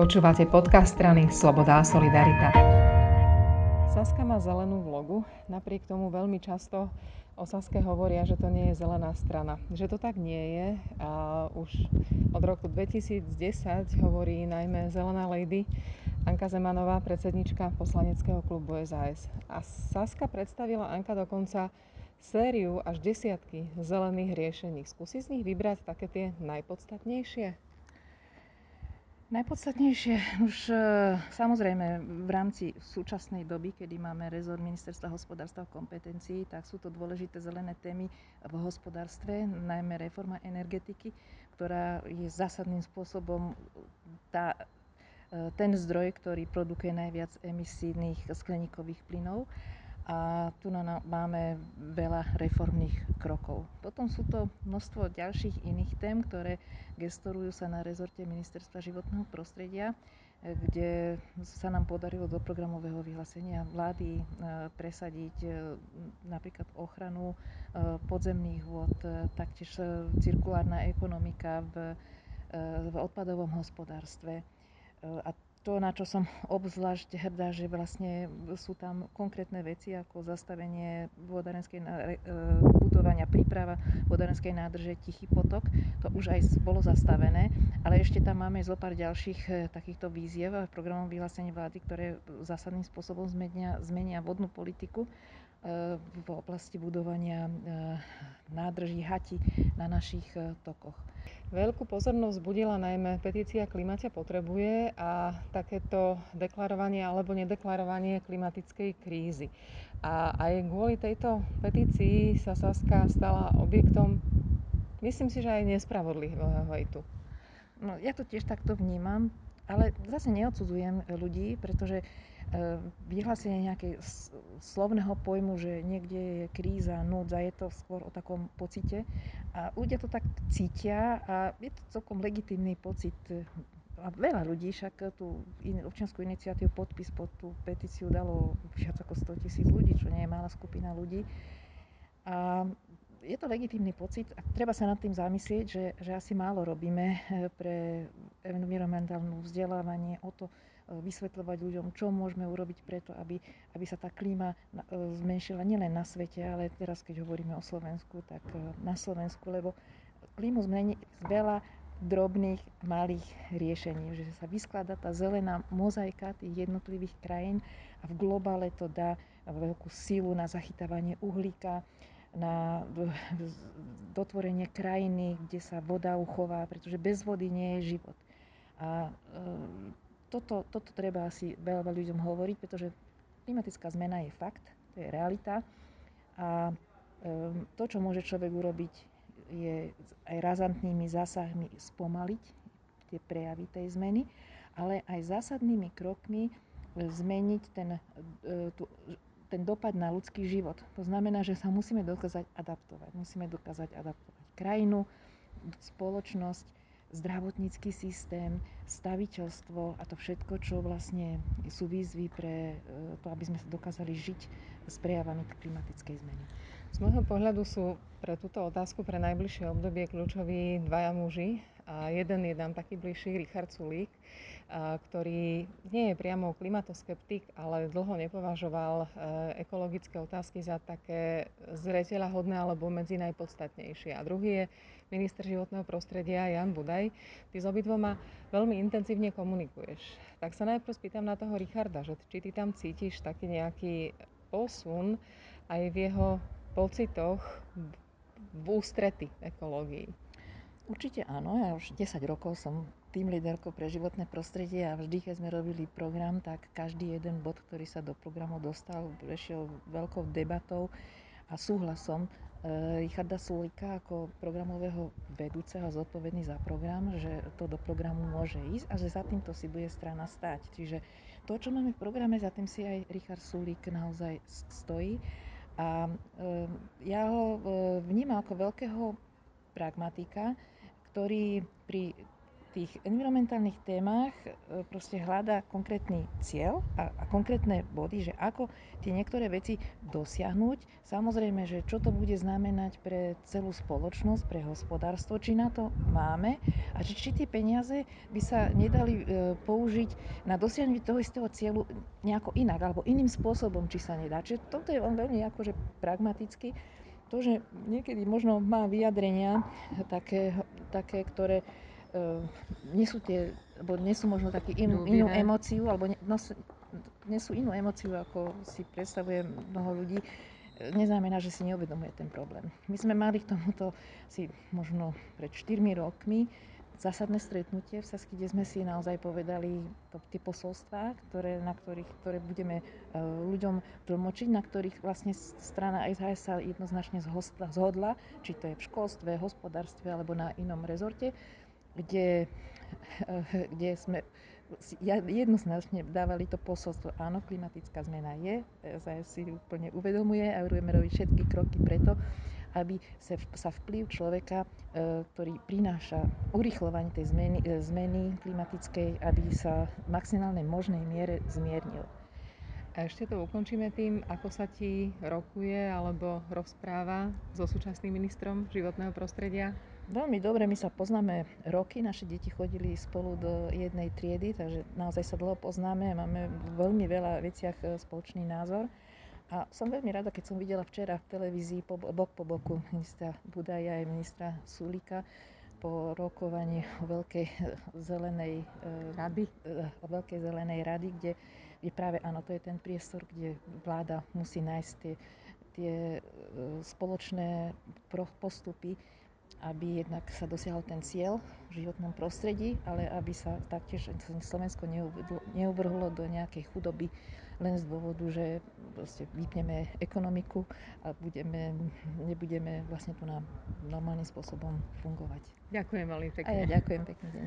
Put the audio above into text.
Počúvate podcast strany Sloboda a Solidarita. Saska má zelenú vlogu, napriek tomu veľmi často o Saske hovoria, že to nie je zelená strana. Že to tak nie je a už od roku 2010 hovorí najmä Zelená lady Anka Zemanová, predsednička poslaneckého klubu SAS. A Saska predstavila Anka dokonca sériu až desiatky zelených riešení. Skúsi z nich vybrať také tie najpodstatnejšie? Najpodstatnejšie už e, samozrejme v rámci súčasnej doby, kedy máme rezort ministerstva hospodárstva v kompetencii, tak sú to dôležité zelené témy v hospodárstve, najmä reforma energetiky, ktorá je zásadným spôsobom tá, e, ten zdroj, ktorý produkuje najviac emisívnych skleníkových plynov a tu máme veľa reformných krokov. Potom sú to množstvo ďalších iných tém, ktoré gestorujú sa na rezorte Ministerstva životného prostredia, e, kde sa nám podarilo do programového vyhlásenia vlády e, presadiť e, napríklad ochranu podzemných vôd, taktiež cirkulárna ekonomika v, v odpadovom hospodárstve. A to, na čo som obzvlášť hrdá, že vlastne sú tam konkrétne veci ako zastavenie vodárenskej e, budovania, príprava vodárenskej nádrže Tichý potok. To už aj bolo zastavené, ale ešte tam máme zo pár ďalších e, takýchto víziev v programom vyhlásení vlády, ktoré zásadným spôsobom zmenia, zmenia vodnú politiku v oblasti budovania nádrží hati na našich tokoch. Veľkú pozornosť budila najmä petícia Klimaťa potrebuje a takéto deklarovanie alebo nedeklarovanie klimatickej krízy. A aj kvôli tejto petícii sa Saska stala objektom, myslím si, že aj nespravodlivého hejtu. No, ja to tiež takto vnímam, ale zase neodsudzujem ľudí, pretože e, vyhlásenie nejakej slovného pojmu, že niekde je kríza, núdza, je to skôr o takom pocite a ľudia to tak cítia a je to celkom legitímny pocit. A veľa ľudí však tú občianskú iniciatívu podpis pod tú petíciu dalo viac ako 100 tisíc ľudí, čo nie je malá skupina ľudí. A je to legitímny pocit a treba sa nad tým zamyslieť, že, že asi málo robíme eh, pre environmentálne vzdelávanie o to, vysvetľovať ľuďom, čo môžeme urobiť preto, aby, aby sa tá klíma e, zmenšila nielen na svete, ale teraz, keď hovoríme o Slovensku, tak na Slovensku, lebo klímu zmení veľa drobných, malých riešení, že sa vyskladá tá zelená mozaika tých jednotlivých krajín a v globále to dá veľkú sílu na zachytávanie uhlíka, na dotvorenie krajiny, kde sa voda uchová, pretože bez vody nie je život. A e, toto, toto treba asi veľa ľuďom hovoriť, pretože klimatická zmena je fakt, to je realita a um, to, čo môže človek urobiť, je aj razantnými zásahmi spomaliť tie prejavy tej zmeny, ale aj zásadnými krokmi e, zmeniť ten, e, tu, ten dopad na ľudský život. To znamená, že sa musíme dokázať adaptovať. Musíme dokázať adaptovať krajinu, spoločnosť, zdravotnícky systém, staviteľstvo a to všetko, čo vlastne sú výzvy pre e, to, aby sme dokázali žiť s prejavami klimatickej zmeny. Z môjho pohľadu sú pre túto otázku pre najbližšie obdobie kľúčoví dvaja muži. A jeden je nám taký bližší, Richard Sulík, ktorý nie je priamo klimatoskeptik, ale dlho nepovažoval e, ekologické otázky za také zreteľahodné alebo medzi najpodstatnejšie. A druhý je minister životného prostredia Jan Budaj. Ty s obidvoma veľmi intenzívne komunikuješ. Tak sa najprv spýtam na toho Richarda, že či ty tam cítiš taký nejaký posun aj v jeho pocitoch v ústrety ekológii. Určite áno, ja už 10 rokov som tým líderkou pre životné prostredie a vždy, keď sme robili program, tak každý jeden bod, ktorý sa do programu dostal, prešiel veľkou debatou a súhlasom e, Richarda Sulika ako programového vedúceho zodpovedný za program, že to do programu môže ísť a že za týmto si bude strana stať. Čiže to, čo máme v programe, za tým si aj Richard Sulik naozaj stojí. A e, ja ho e, vnímam ako veľkého pragmatika, ktorý pri tých environmentálnych témach e, proste hľadá konkrétny cieľ a, a konkrétne body, že ako tie niektoré veci dosiahnuť. Samozrejme, že čo to bude znamenať pre celú spoločnosť, pre hospodárstvo, či na to máme a či, či tie peniaze by sa nedali e, použiť na dosiahnutie toho istého cieľu nejako inak alebo iným spôsobom, či sa nedá. Čiže toto je veľmi akože pragmaticky. To, že niekedy možno má vyjadrenia také, také ktoré uh, nesú tie, alebo nesú možno taký inú, inú emóciu, alebo nos, nesú inú emóciu, ako si predstavuje mnoho ľudí, neznamená, že si neuvedomuje ten problém. My sme mali k tomuto si možno pred 4 rokmi zásadné stretnutie v Sasky, kde sme si naozaj povedali to, tie posolstvá, ktoré, na ktorých, ktoré budeme uh, ľuďom tlmočiť, na ktorých vlastne strana SAS sa jednoznačne zhodla, či to je v školstve, hospodárstve alebo na inom rezorte, kde, uh, kde sme jednoznačne dávali to posolstvo, áno, klimatická zmena je, SAS si úplne uvedomuje a budeme robiť všetky kroky preto, aby sa vplyv človeka, e, ktorý prináša urychľovanie tej zmeny, e, zmeny klimatickej, aby sa v maximálnej možnej miere zmiernil. A ešte to ukončíme tým, ako sa ti rokuje alebo rozpráva so súčasným ministrom životného prostredia. Veľmi dobre, my sa poznáme roky, naše deti chodili spolu do jednej triedy, takže naozaj sa dlho poznáme, máme veľmi veľa veciach e, spoločný názor. A som veľmi rada, keď som videla včera v televízii po, bok po boku ministra Budaja aj ministra Sulika po rokovaní o veľkej zelenej e, rady, e, o veľkej zelenej rady, kde, kde práve áno, to je ten priestor, kde vláda musí nájsť tie, tie e, spoločné postupy, aby jednak sa dosiahol ten cieľ v životnom prostredí, ale aby sa taktiež Slovensko neuvrhlo do nejakej chudoby len z dôvodu, že proste vypneme ekonomiku a budeme, nebudeme vlastne tu na normálnym spôsobom fungovať. Ďakujem veľmi pekne. A ja ďakujem, pekný deň.